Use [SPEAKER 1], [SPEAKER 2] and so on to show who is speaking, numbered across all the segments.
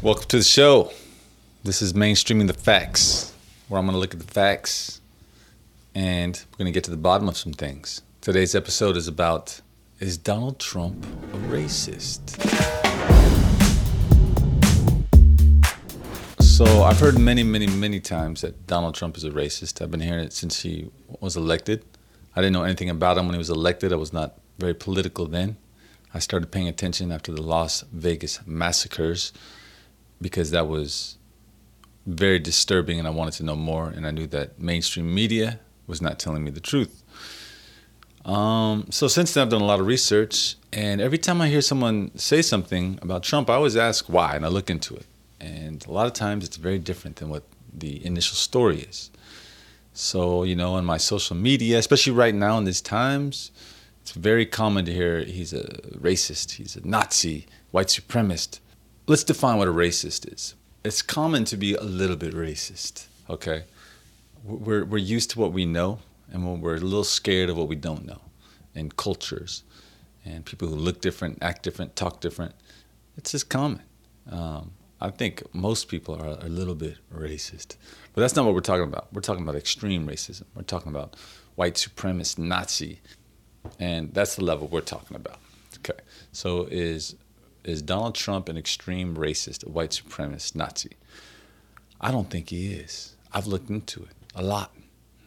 [SPEAKER 1] Welcome to the show. This is Mainstreaming the Facts, where I'm going to look at the facts and we're going to get to the bottom of some things. Today's episode is about Is Donald Trump a racist? So I've heard many, many, many times that Donald Trump is a racist. I've been hearing it since he was elected. I didn't know anything about him when he was elected. I was not very political then. I started paying attention after the Las Vegas massacres because that was very disturbing and I wanted to know more. And I knew that mainstream media was not telling me the truth. Um, so since then, I've done a lot of research. And every time I hear someone say something about Trump, I always ask why and I look into it. And a lot of times it's very different than what the initial story is. So, you know, on my social media, especially right now in these times, it's very common to hear he's a racist, he's a Nazi, white supremacist. Let's define what a racist is. It's common to be a little bit racist, okay? We're, we're used to what we know, and we're a little scared of what we don't know, and cultures, and people who look different, act different, talk different. It's just common. Um, I think most people are a little bit racist, but that's not what we're talking about. We're talking about extreme racism. We're talking about white supremacist Nazi and that's the level we're talking about. Okay, so is is Donald Trump an extreme racist, a white supremacist, Nazi? I don't think he is. I've looked into it a lot,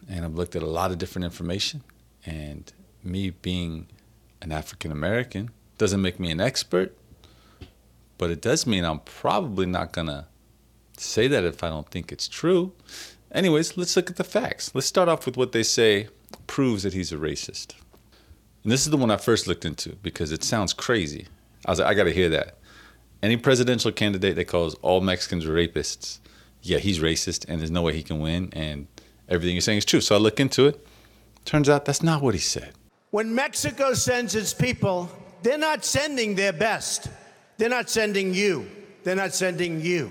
[SPEAKER 1] and I've looked at a lot of different information. And me being an African American doesn't make me an expert, but it does mean I'm probably not gonna say that if I don't think it's true. Anyways, let's look at the facts. Let's start off with what they say proves that he's a racist. And this is the one I first looked into because it sounds crazy. I was like, I got to hear that. Any presidential candidate that calls all Mexicans rapists, yeah, he's racist and there's no way he can win. And everything you're saying is true. So I look into it. Turns out that's not what he said.
[SPEAKER 2] When Mexico sends its people, they're not sending their best. They're not sending you. They're not sending you.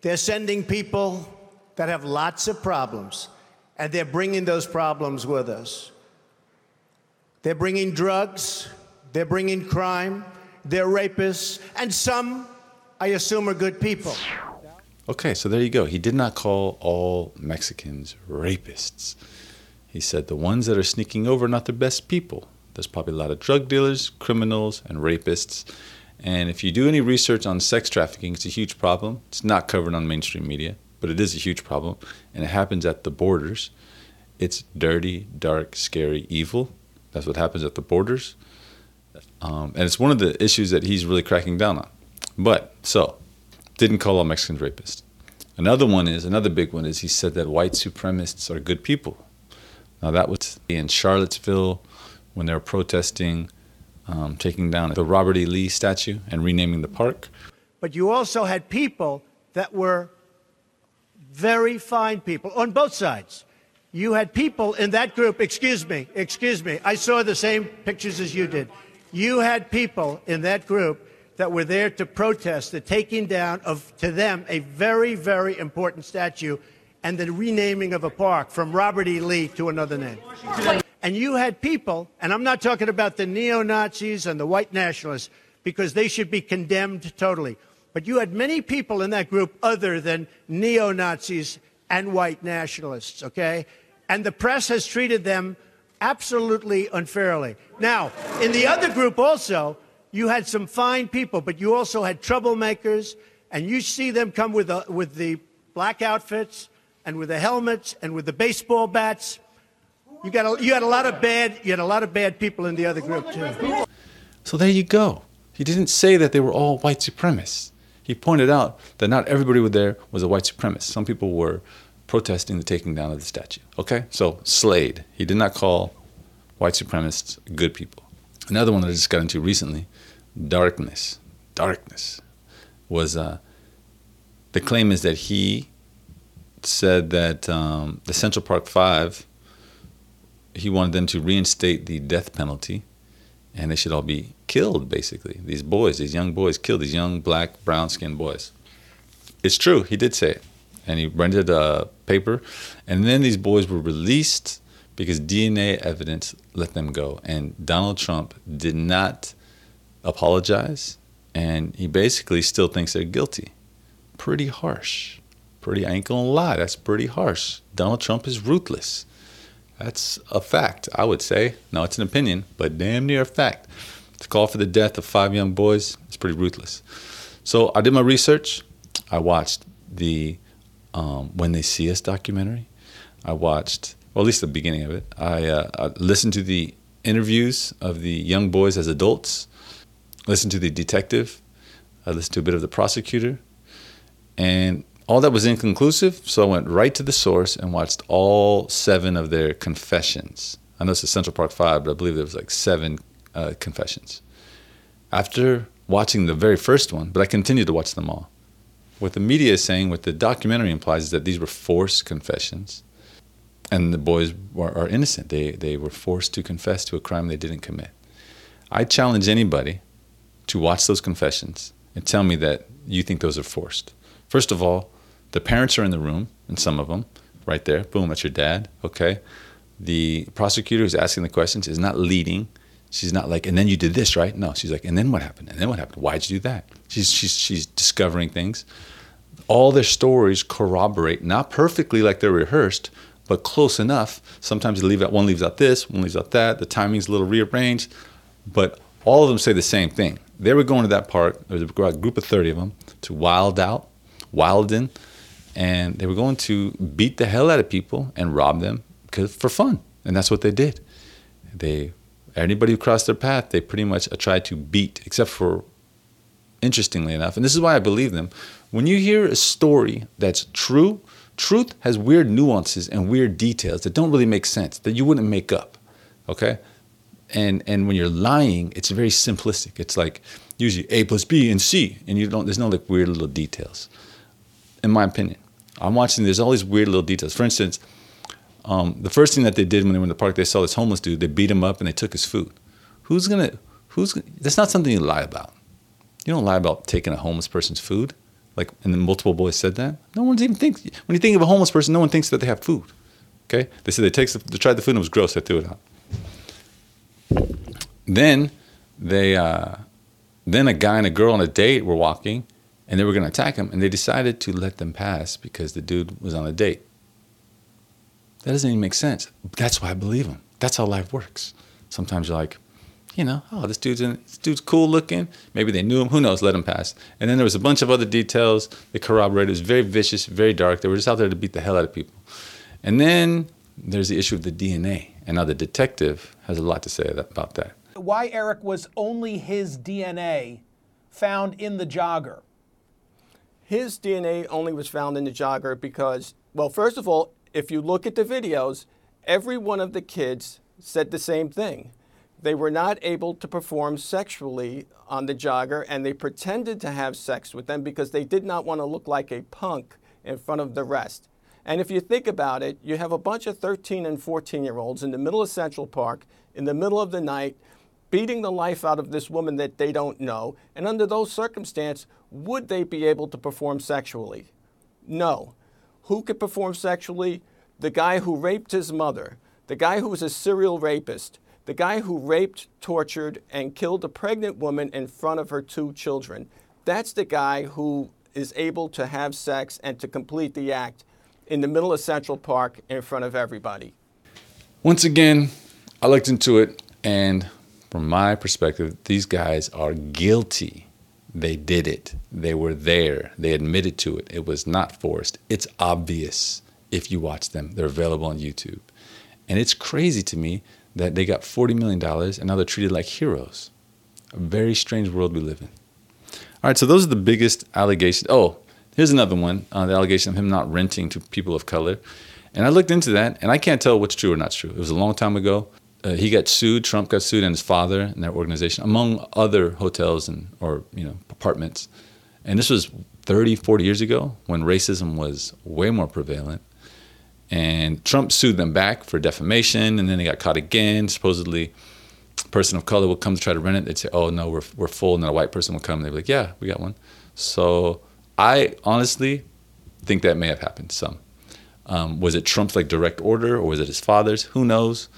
[SPEAKER 2] They're sending people that have lots of problems, and they're bringing those problems with us. They're bringing drugs, they're bringing crime, they're rapists, and some, I assume, are good people.
[SPEAKER 1] Okay, so there you go. He did not call all Mexicans rapists. He said the ones that are sneaking over are not the best people. There's probably a lot of drug dealers, criminals, and rapists. And if you do any research on sex trafficking, it's a huge problem. It's not covered on mainstream media, but it is a huge problem. And it happens at the borders. It's dirty, dark, scary, evil. That's what happens at the borders. Um, and it's one of the issues that he's really cracking down on. But, so, didn't call all Mexicans rapists. Another one is, another big one is he said that white supremacists are good people. Now, that was in Charlottesville when they were protesting um, taking down the Robert E. Lee statue and renaming the park.
[SPEAKER 2] But you also had people that were very fine people on both sides you had people in that group, excuse me, excuse me, I saw the same pictures as you did. You had people in that group that were there to protest the taking down of, to them, a very, very important statue and the renaming of a park from Robert E. Lee to another name. And you had people, and I'm not talking about the neo Nazis and the white nationalists, because they should be condemned totally. But you had many people in that group other than neo Nazis and white nationalists, okay? And the press has treated them absolutely unfairly. Now, in the other group also, you had some fine people, but you also had troublemakers, and you see them come with, the, with the black outfits and with the helmets and with the baseball bats. You, got a, you had a lot of bad you had a lot of bad people in the other group too.
[SPEAKER 1] So there you go. He didn't say that they were all white supremacists. He pointed out that not everybody there was a white supremacist. Some people were protesting the taking down of the statue. Okay? So, Slade. He did not call white supremacists good people. Another one that I just got into recently, Darkness. Darkness was uh, the claim is that he said that um, the Central Park Five, he wanted them to reinstate the death penalty and they should all be killed, basically. These boys, these young boys, killed, these young black, brown skinned boys. It's true, he did say it and he rented a paper. And then these boys were released because DNA evidence let them go. And Donald Trump did not apologize, and he basically still thinks they're guilty. pretty harsh. Pretty, I ain't gonna lie, that's pretty harsh. Donald Trump is ruthless. That's a fact, I would say. No, it's an opinion, but damn near a fact. To call for the death of five young boys is pretty ruthless. So I did my research. I watched the um, When They See Us documentary. I watched, well, at least the beginning of it. I, uh, I listened to the interviews of the young boys as adults, listened to the detective, I listened to a bit of the prosecutor, and all that was inconclusive. So I went right to the source and watched all seven of their confessions. I know it's Central Park Five, but I believe there was like seven uh, confessions. After watching the very first one, but I continued to watch them all. What the media is saying, what the documentary implies, is that these were forced confessions, and the boys were, are innocent. They they were forced to confess to a crime they didn't commit. I challenge anybody to watch those confessions and tell me that you think those are forced. First of all, the parents are in the room, and some of them, right there. Boom, that's your dad. Okay. The prosecutor who's asking the questions is not leading. She's not like, and then you did this, right? No, she's like, and then what happened? And then what happened? Why'd you do that? She's she's she's discovering things. All their stories corroborate, not perfectly like they're rehearsed, but close enough. Sometimes you leave out one leaves out this, one leaves out that. The timing's a little rearranged, but all of them say the same thing. They were going to that park. There was a group of thirty of them to wild out, Wilden, and they were going to beat the hell out of people and rob them because for fun, and that's what they did. They anybody who crossed their path, they pretty much uh, tried to beat, except for interestingly enough, and this is why I believe them. When you hear a story that's true, truth has weird nuances and weird details that don't really make sense that you wouldn't make up. Okay, and and when you're lying, it's very simplistic. It's like usually A plus B and C, and you don't. There's no like weird little details. In my opinion, I'm watching. There's all these weird little details. For instance, um, the first thing that they did when they were in the park, they saw this homeless dude. They beat him up and they took his food. Who's gonna? Who's? That's not something you lie about. You don't lie about taking a homeless person's food. Like, and then multiple boys said that. No one's even thinks. When you think of a homeless person, no one thinks that they have food. Okay? They said they takes the, they tried the food and it was gross. They threw it out. Then they, uh, then a guy and a girl on a date were walking, and they were going to attack him, and they decided to let them pass because the dude was on a date. That doesn't even make sense. That's why I believe him. That's how life works. Sometimes you're like, you know, oh, this dude's in, this dude's cool looking. Maybe they knew him. Who knows? Let him pass. And then there was a bunch of other details that corroborated. It was very vicious, very dark. They were just out there to beat the hell out of people. And then there's the issue of the DNA. And now the detective has a lot to say about that.
[SPEAKER 3] Why, Eric, was only his DNA found in the jogger?
[SPEAKER 4] His DNA only was found in the jogger because, well, first of all, if you look at the videos, every one of the kids said the same thing. They were not able to perform sexually on the jogger, and they pretended to have sex with them because they did not want to look like a punk in front of the rest. And if you think about it, you have a bunch of 13 and 14 year olds in the middle of Central Park, in the middle of the night, beating the life out of this woman that they don't know. And under those circumstances, would they be able to perform sexually? No. Who could perform sexually? The guy who raped his mother, the guy who was a serial rapist, the guy who raped, tortured, and killed a pregnant woman in front of her two children. That's the guy who is able to have sex and to complete the act in the middle of Central Park in front of everybody.
[SPEAKER 1] Once again, I looked into it, and from my perspective, these guys are guilty. They did it. They were there. They admitted to it. It was not forced. It's obvious if you watch them. They're available on YouTube. And it's crazy to me that they got $40 million and now they're treated like heroes. A very strange world we live in. All right, so those are the biggest allegations. Oh, here's another one uh, the allegation of him not renting to people of color. And I looked into that, and I can't tell what's true or not true. It was a long time ago. Uh, he got sued. Trump got sued, and his father and their organization, among other hotels and or you know apartments. And this was 30, 40 years ago when racism was way more prevalent. And Trump sued them back for defamation, and then they got caught again. Supposedly, a person of color would come to try to rent it. They'd say, "Oh no, we're we're full," and then a white person would come. and They'd be like, "Yeah, we got one." So I honestly think that may have happened. Some um, was it Trump's like direct order, or was it his father's? Who knows?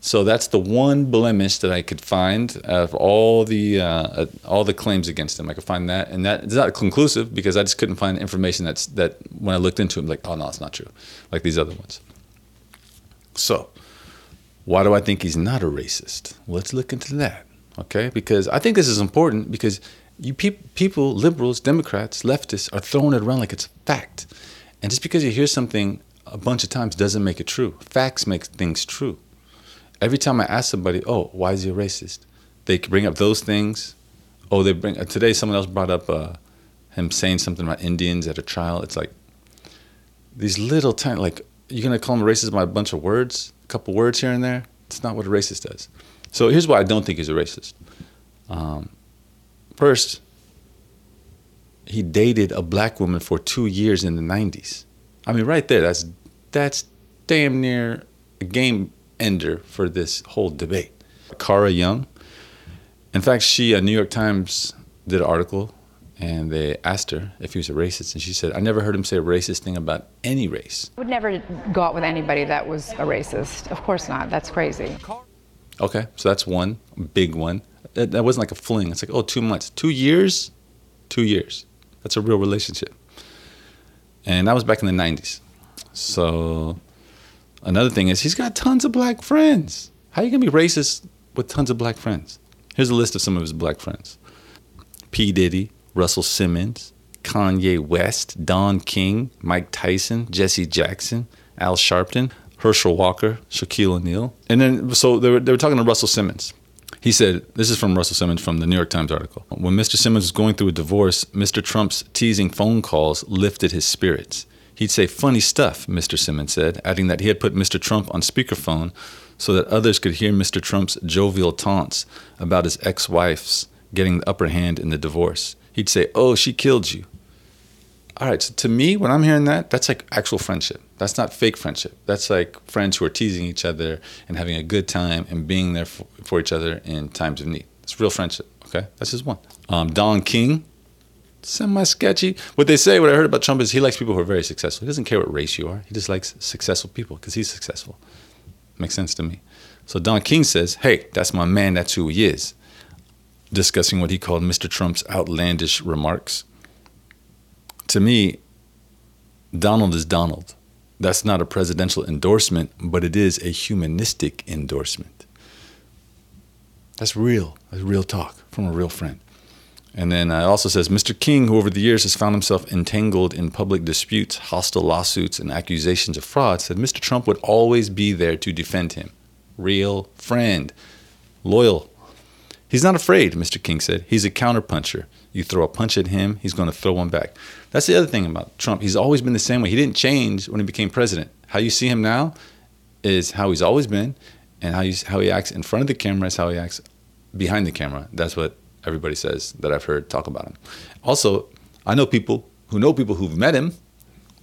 [SPEAKER 1] So that's the one blemish that I could find of all the uh, all the claims against him. I could find that, and that is not conclusive because I just couldn't find information that's that when I looked into it, I'm like, oh no, it's not true, like these other ones. So, why do I think he's not a racist? Let's look into that, okay? Because I think this is important because you pe- people, liberals, Democrats, leftists, are throwing it around like it's fact, and just because you hear something a bunch of times doesn't make it true. Facts make things true every time I ask somebody, "Oh, why is he a racist?" They bring up those things. Oh, they bring today. Someone else brought up uh, him saying something about Indians at a trial. It's like these little tiny like you're gonna call him a racist by a bunch of words, a couple words here and there. It's not what a racist does. So here's why I don't think he's a racist. Um, first, he dated a black woman for two years in the '90s. I mean, right there, that's that's damn near a game ender for this whole debate. Kara Young, in fact, she, a New York Times did an article and they asked her if he was a racist, and she said, I never heard him say a racist thing about any race.
[SPEAKER 5] I would never go out with anybody that was a racist. Of course not. That's crazy.
[SPEAKER 1] Okay, so that's one big one. That, that wasn't like a fling. It's like, oh, two months. Two years? Two years. That's a real relationship. And that was back in the 90s. So Another thing is he's got tons of black friends. How are you gonna be racist with tons of black friends? Here's a list of some of his black friends: P. Diddy, Russell Simmons, Kanye West, Don King, Mike Tyson, Jesse Jackson, Al Sharpton, Herschel Walker, Shaquille O'Neal, and then so they were, they were talking to Russell Simmons. He said, This is from Russell Simmons from the New York Times article. When Mr. Simmons was going through a divorce, Mr. Trump's teasing phone calls lifted his spirits. He'd say funny stuff, Mr. Simmons said, adding that he had put Mr. Trump on speakerphone so that others could hear Mr. Trump's jovial taunts about his ex wife's getting the upper hand in the divorce. He'd say, Oh, she killed you. All right, so to me, when I'm hearing that, that's like actual friendship. That's not fake friendship. That's like friends who are teasing each other and having a good time and being there for, for each other in times of need. It's real friendship, okay? That's just one. Um, Don King, semi sketchy. What they say, what I heard about Trump is he likes people who are very successful. He doesn't care what race you are. He just likes successful people because he's successful. Makes sense to me. So Don King says, "Hey, that's my man. That's who he is." Discussing what he called Mr. Trump's outlandish remarks. To me, Donald is Donald. That's not a presidential endorsement, but it is a humanistic endorsement. That's real. That's real talk from a real friend. And then uh, it also says Mr. King, who over the years has found himself entangled in public disputes, hostile lawsuits, and accusations of fraud, said Mr. Trump would always be there to defend him. Real friend, loyal. He's not afraid, Mr. King said. He's a counterpuncher. You throw a punch at him, he's going to throw one back. That's the other thing about Trump. He's always been the same way. He didn't change when he became president. How you see him now is how he's always been, and how, how he acts in front of the camera is how he acts behind the camera. That's what everybody says that I've heard talk about him. Also, I know people who know people who've met him.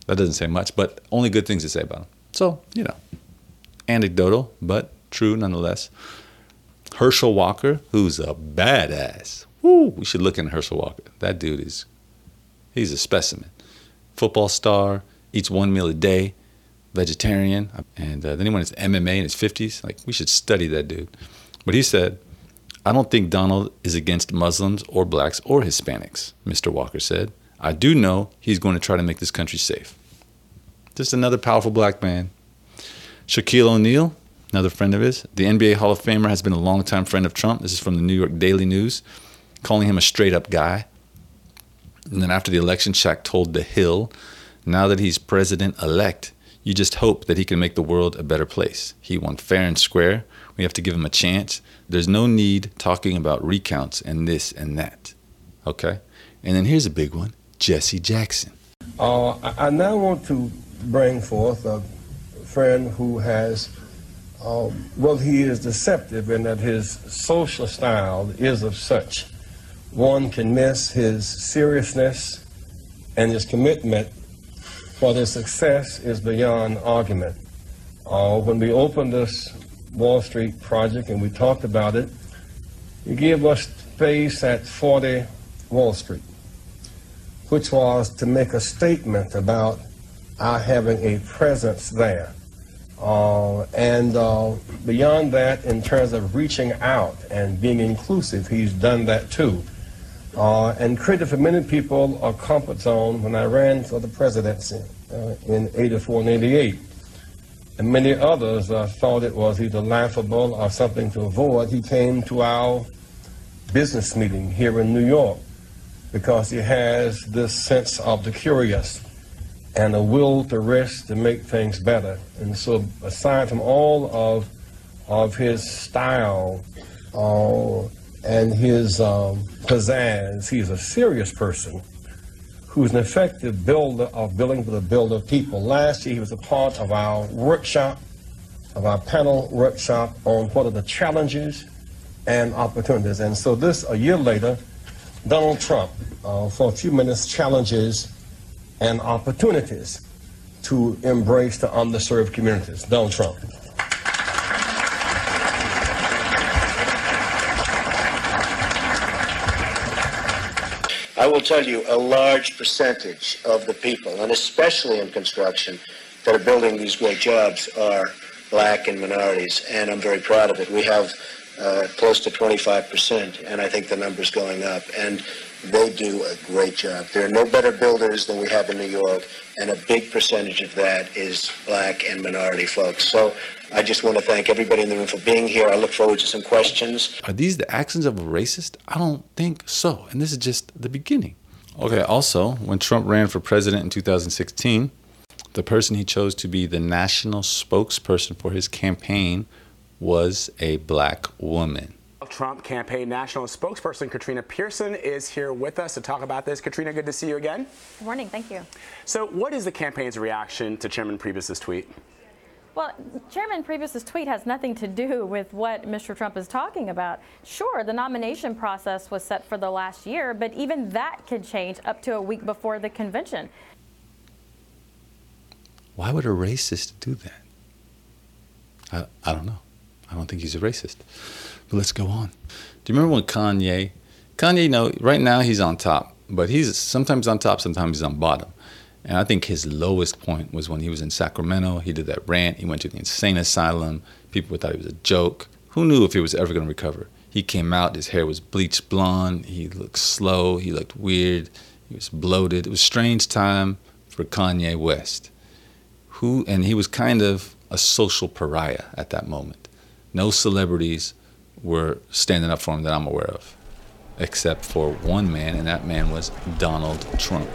[SPEAKER 1] That doesn't say much, but only good things to say about him. So, you know, anecdotal, but true nonetheless. Herschel Walker, who's a badass. Woo, we should look into Herschel Walker. That dude is, he's a specimen. Football star, eats one meal a day, vegetarian, and uh, then he went into MMA in his 50s. Like, we should study that dude. But he said, I don't think Donald is against Muslims or blacks or Hispanics, Mr. Walker said. I do know he's going to try to make this country safe. Just another powerful black man. Shaquille O'Neal, another friend of his, the NBA Hall of Famer, has been a longtime friend of Trump. This is from the New York Daily News, calling him a straight up guy. And then after the election, Shaq told The Hill, now that he's president elect, you just hope that he can make the world a better place. He won fair and square. We have to give him a chance. There's no need talking about recounts and this and that. Okay? And then here's a big one Jesse Jackson.
[SPEAKER 6] Uh, I now want to bring forth a friend who has, um, well, he is deceptive in that his social style is of such. One can miss his seriousness and his commitment for their success is beyond argument. Uh, when we opened this Wall Street project, and we talked about it. He gave us space at 40 Wall Street, which was to make a statement about our having a presence there. Uh, and uh, beyond that, in terms of reaching out and being inclusive, he's done that too. Uh, and created for many people a comfort zone when I ran for the presidency uh, in 84 and 88. And many others uh, thought it was either laughable or something to avoid. He came to our business meeting here in New York because he has this sense of the curious and a will to risk to make things better. And so, aside from all of of his style uh, and his um, pizzazz, he's a serious person who's an effective builder of building for the builder people. Last year, he was a part of our workshop, of our panel workshop on what are the challenges and opportunities. And so, this a year later, Donald Trump, uh, for a few minutes, challenges and opportunities to embrace the underserved communities. Donald Trump.
[SPEAKER 7] I will tell you a large percentage of the people, and especially in construction, that are building these great jobs are black and minorities, and I'm very proud of it. We have uh, close to 25%, and I think the number's going up. And they do a great job. There are no better builders than we have in New York, and a big percentage of that is black and minority folks. So I just want to thank everybody in the room for being here. I look forward to some questions.
[SPEAKER 1] Are these the actions of a racist? I don't think so. And this is just the beginning. Okay, also, when Trump ran for president in 2016, the person he chose to be the national spokesperson for his campaign was a black woman.
[SPEAKER 8] Trump campaign national spokesperson Katrina Pierson is here with us to talk about this. Katrina, good to see you again.
[SPEAKER 9] Good morning, thank you.
[SPEAKER 8] So, what is the campaign's reaction to Chairman Priebus's tweet?
[SPEAKER 9] Well, Chairman Priebus's tweet has nothing to do with what Mr. Trump is talking about. Sure, the nomination process was set for the last year, but even that could change up to a week before the convention.
[SPEAKER 1] Why would a racist do that? I, I don't know. I don't think he's a racist. But let's go on. Do you remember when Kanye, Kanye, you know, right now he's on top, but he's sometimes on top, sometimes he's on bottom. And I think his lowest point was when he was in Sacramento. He did that rant. He went to the insane asylum. People thought he was a joke. Who knew if he was ever going to recover? He came out, his hair was bleached blonde. He looked slow. He looked weird. He was bloated. It was strange time for Kanye West. Who, and he was kind of a social pariah at that moment. No celebrities were standing up for him that I'm aware of, except for one man, and that man was Donald Trump.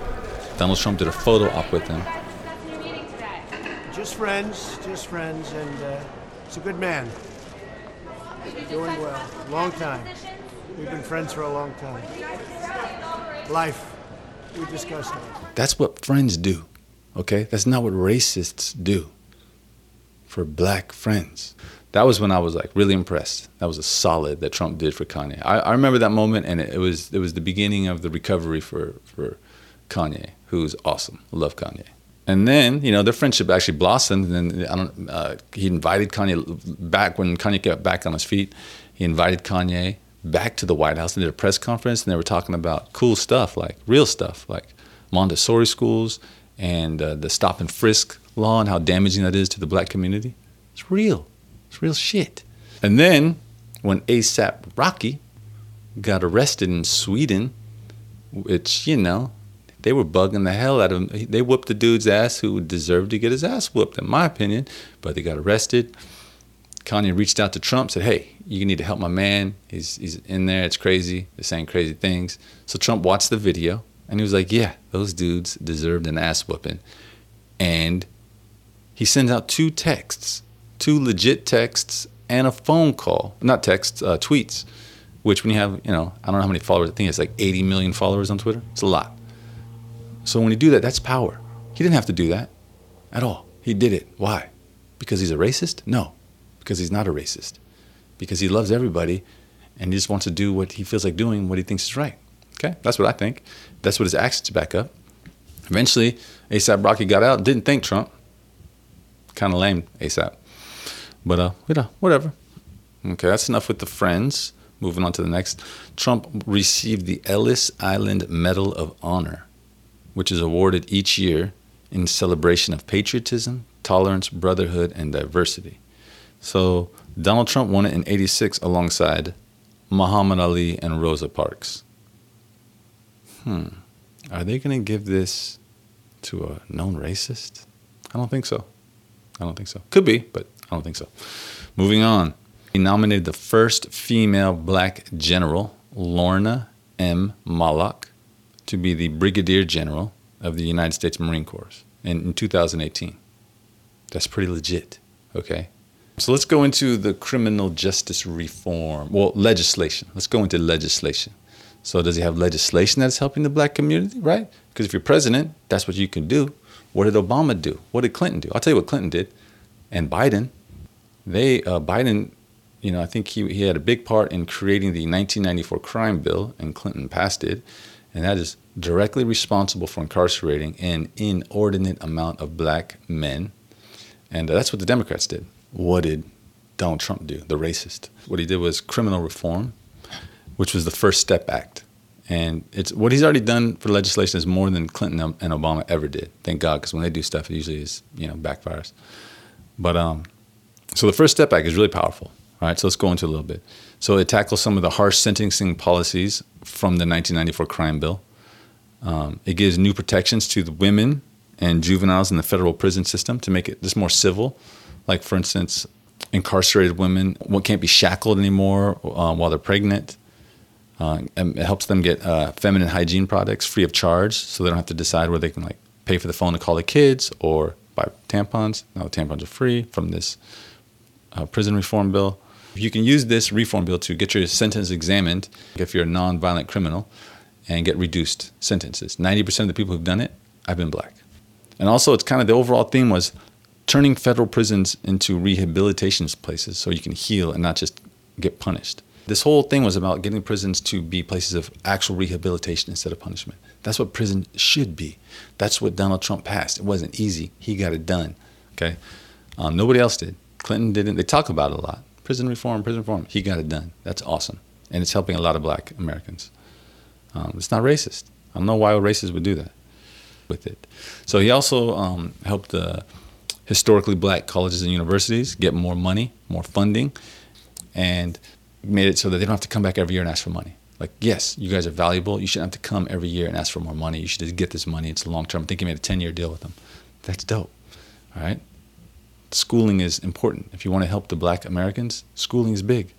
[SPEAKER 1] Donald Trump did a photo op with him.
[SPEAKER 2] Just friends, just friends, and uh, he's a good man. He's been doing well. Long time. We've been friends for a long time. Life. We discussed it.
[SPEAKER 1] That's what friends do, okay? That's not what racists do for black friends. That was when I was like really impressed. That was a solid that Trump did for Kanye. I, I remember that moment, and it, it was it was the beginning of the recovery for for Kanye, who's awesome. I love Kanye. And then, you know, their friendship actually blossomed. And then I don't, uh, he invited Kanye back when Kanye got back on his feet. He invited Kanye back to the White House and did a press conference, and they were talking about cool stuff, like real stuff, like Montessori schools and uh, the stop and frisk law and how damaging that is to the black community. It's real. It's real shit. And then when ASAP Rocky got arrested in Sweden, which, you know, they were bugging the hell out of him. They whooped the dude's ass who deserved to get his ass whooped, in my opinion. But they got arrested. Kanye reached out to Trump, said, "Hey, you need to help my man. He's he's in there. It's crazy. They're saying crazy things." So Trump watched the video and he was like, "Yeah, those dudes deserved an ass whooping." And he sends out two texts, two legit texts, and a phone call. Not texts, uh, tweets. Which when you have, you know, I don't know how many followers. I think it's like 80 million followers on Twitter. It's a lot. So when you do that, that's power. He didn't have to do that at all. He did it. Why? Because he's a racist? No, because he's not a racist. Because he loves everybody and he just wants to do what he feels like doing, what he thinks is right. Okay? That's what I think. That's what his actions back up. Eventually, ASAP Rocky got out, didn't thank Trump. Kind of lame, ASAP. But, uh, you know, whatever. Okay, that's enough with the friends. Moving on to the next. Trump received the Ellis Island Medal of Honor which is awarded each year in celebration of patriotism, tolerance, brotherhood, and diversity. So Donald Trump won it in 86 alongside Muhammad Ali and Rosa Parks. Hmm. Are they going to give this to a known racist? I don't think so. I don't think so. Could be, but I don't think so. Moving on. He nominated the first female black general, Lorna M. Mahlock, to be the Brigadier General of the United States Marine Corps in, in 2018. That's pretty legit, okay? So let's go into the criminal justice reform. Well, legislation. Let's go into legislation. So does he have legislation that's helping the black community, right? Because if you're president, that's what you can do. What did Obama do? What did Clinton do? I'll tell you what Clinton did, and Biden. They uh, Biden, you know, I think he he had a big part in creating the 1994 crime bill, and Clinton passed it, and that is directly responsible for incarcerating an inordinate amount of black men, and uh, that's what the Democrats did. What did Donald Trump do? The racist. What he did was criminal reform, which was the First Step Act. And it's what he's already done for legislation is more than Clinton and Obama ever did. Thank God, because when they do stuff, it usually is you know backfires. But um, so the First Step Act is really powerful. All right, so let's go into a little bit. So it tackles some of the harsh sentencing policies from the 1994 crime bill. Um, it gives new protections to the women and juveniles in the federal prison system to make it just more civil. Like for instance, incarcerated women can't be shackled anymore uh, while they're pregnant. Uh, it helps them get uh, feminine hygiene products free of charge, so they don't have to decide where they can like pay for the phone to call the kids or buy tampons. Now the tampons are free from this uh, prison reform bill. You can use this reform bill to get your sentence examined if you're a non-violent criminal and get reduced sentences. 90% of the people who've done it have been black. And also, it's kind of the overall theme was turning federal prisons into rehabilitation places so you can heal and not just get punished. This whole thing was about getting prisons to be places of actual rehabilitation instead of punishment. That's what prison should be. That's what Donald Trump passed. It wasn't easy. He got it done. Okay, um, nobody else did. Clinton didn't. They talk about it a lot. Prison reform, prison reform. He got it done. That's awesome, and it's helping a lot of Black Americans. Um, it's not racist. I don't know why a racist would do that with it. So he also um, helped the historically Black colleges and universities get more money, more funding, and made it so that they don't have to come back every year and ask for money. Like, yes, you guys are valuable. You shouldn't have to come every year and ask for more money. You should just get this money. It's long term. I think he made a 10 year deal with them. That's dope. All right. Schooling is important. If you want to help the black Americans, schooling is big.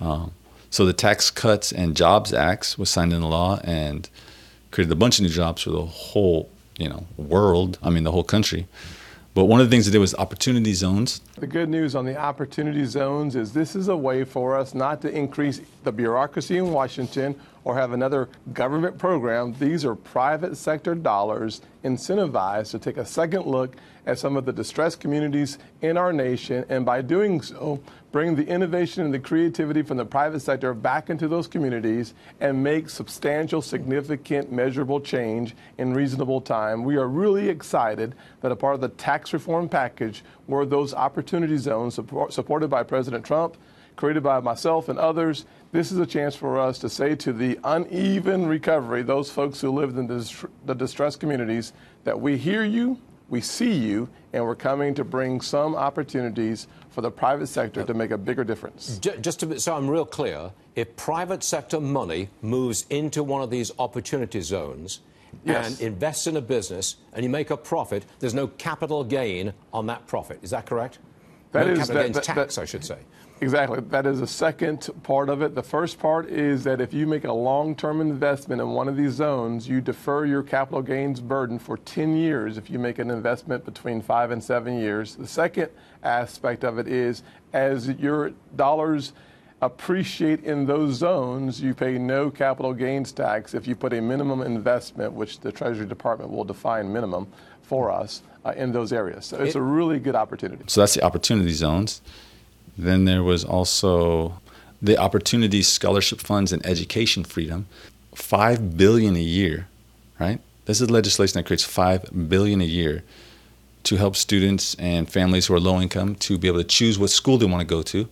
[SPEAKER 1] Um, so the Tax Cuts and Jobs Acts was signed into law and created a bunch of new jobs for the whole, you know, world. I mean, the whole country. But one of the things they did was opportunity zones.
[SPEAKER 10] The good news on the opportunity zones is this is a way for us not to increase the bureaucracy in Washington or have another government program. These are private sector dollars incentivized to take a second look at some of the distressed communities in our nation, and by doing so, bring the innovation and the creativity from the private sector back into those communities and make substantial, significant, measurable change in reasonable time. We are really excited that a part of the tax reform package were those opportunity zones support, supported by President Trump, created by myself and others. This is a chance for us to say to the uneven recovery, those folks who live in the distressed communities, that we hear you, we see you, and we're coming to bring some opportunities for the private sector to make a bigger difference.
[SPEAKER 11] Just to be, so I'm real clear, if private sector money moves into one of these opportunity zones yes. and invests in a business and you make a profit, there's no capital gain on that profit. Is that correct?
[SPEAKER 10] That
[SPEAKER 11] no
[SPEAKER 10] is,
[SPEAKER 11] capital
[SPEAKER 10] that,
[SPEAKER 11] gains
[SPEAKER 10] that,
[SPEAKER 11] tax, I should say.
[SPEAKER 10] Exactly. That is the second part of it. The first part is that if you make a long term investment in one of these zones, you defer your capital gains burden for 10 years if you make an investment between five and seven years. The second aspect of it is as your dollars appreciate in those zones, you pay no capital gains tax if you put a minimum investment, which the Treasury Department will define minimum for us uh, in those areas. So it's a really good opportunity.
[SPEAKER 1] So that's the opportunity zones. Then there was also the Opportunity Scholarship Funds and Education Freedom, five billion a year, right? This is legislation that creates five billion a year to help students and families who are low income to be able to choose what school they want to go to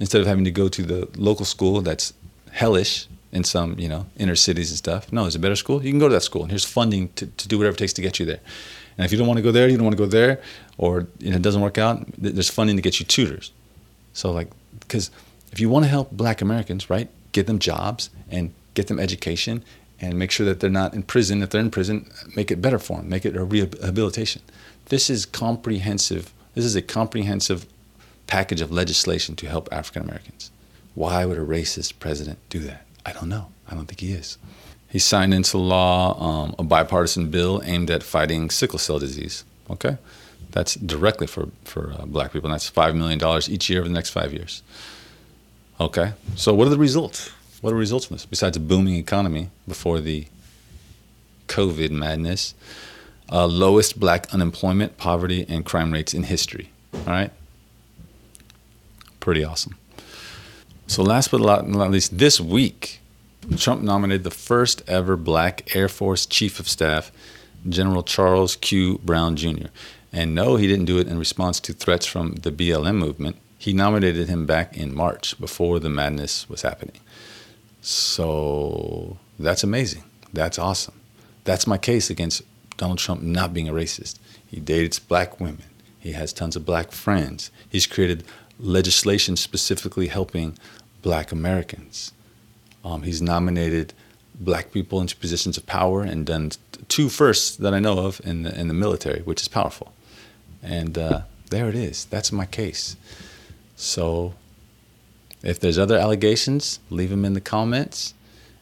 [SPEAKER 1] instead of having to go to the local school that's hellish in some, you know, inner cities and stuff. No, there's a better school. You can go to that school, and here's funding to, to do whatever it takes to get you there. And if you don't want to go there, you don't want to go there, or you know, it doesn't work out, there's funding to get you tutors. So, like, because if you want to help black Americans, right, get them jobs and get them education and make sure that they're not in prison. If they're in prison, make it better for them, make it a rehabilitation. This is comprehensive. This is a comprehensive package of legislation to help African Americans. Why would a racist president do that? I don't know. I don't think he is. He signed into law um, a bipartisan bill aimed at fighting sickle cell disease. Okay, that's directly for for uh, black people. And that's five million dollars each year over the next five years. Okay, so what are the results? What are the results from this? Besides a booming economy before the COVID madness, uh, lowest black unemployment, poverty, and crime rates in history. All right, pretty awesome. So last but not least, this week, Trump nominated the first ever black Air Force Chief of Staff, General Charles Q. Brown Jr. And no, he didn't do it in response to threats from the BLM movement. He nominated him back in March before the madness was happening. So that's amazing. That's awesome. That's my case against Donald Trump not being a racist. He dates black women. He has tons of black friends. He's created legislation specifically helping black Americans. Um, he's nominated black people into positions of power and done two firsts that I know of in the, in the military, which is powerful. And uh, there it is. That's my case. So if there's other allegations, leave them in the comments,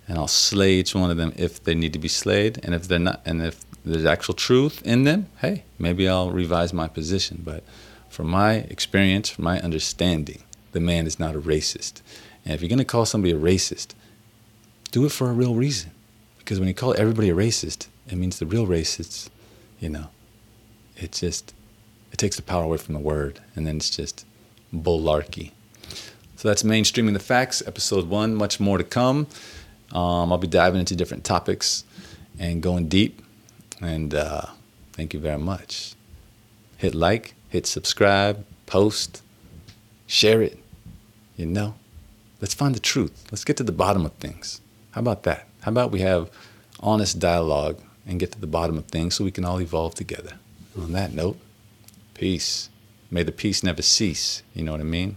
[SPEAKER 1] and I'll slay each one of them if they need to be slayed. And if they're not, and if there's actual truth in them, hey, maybe I'll revise my position. But from my experience, from my understanding, the man is not a racist. And if you're going to call somebody a racist, do it for a real reason. Because when you call everybody a racist, it means the real racists, you know, it just, it takes the power away from the word. And then it's just bullarchy. So that's mainstreaming the facts, episode one. Much more to come. Um, I'll be diving into different topics and going deep. And uh, thank you very much. Hit like, hit subscribe, post, share it. You know, let's find the truth. Let's get to the bottom of things. How about that? How about we have honest dialogue and get to the bottom of things so we can all evolve together? On that note, Peace. May the peace never cease. You know what I mean?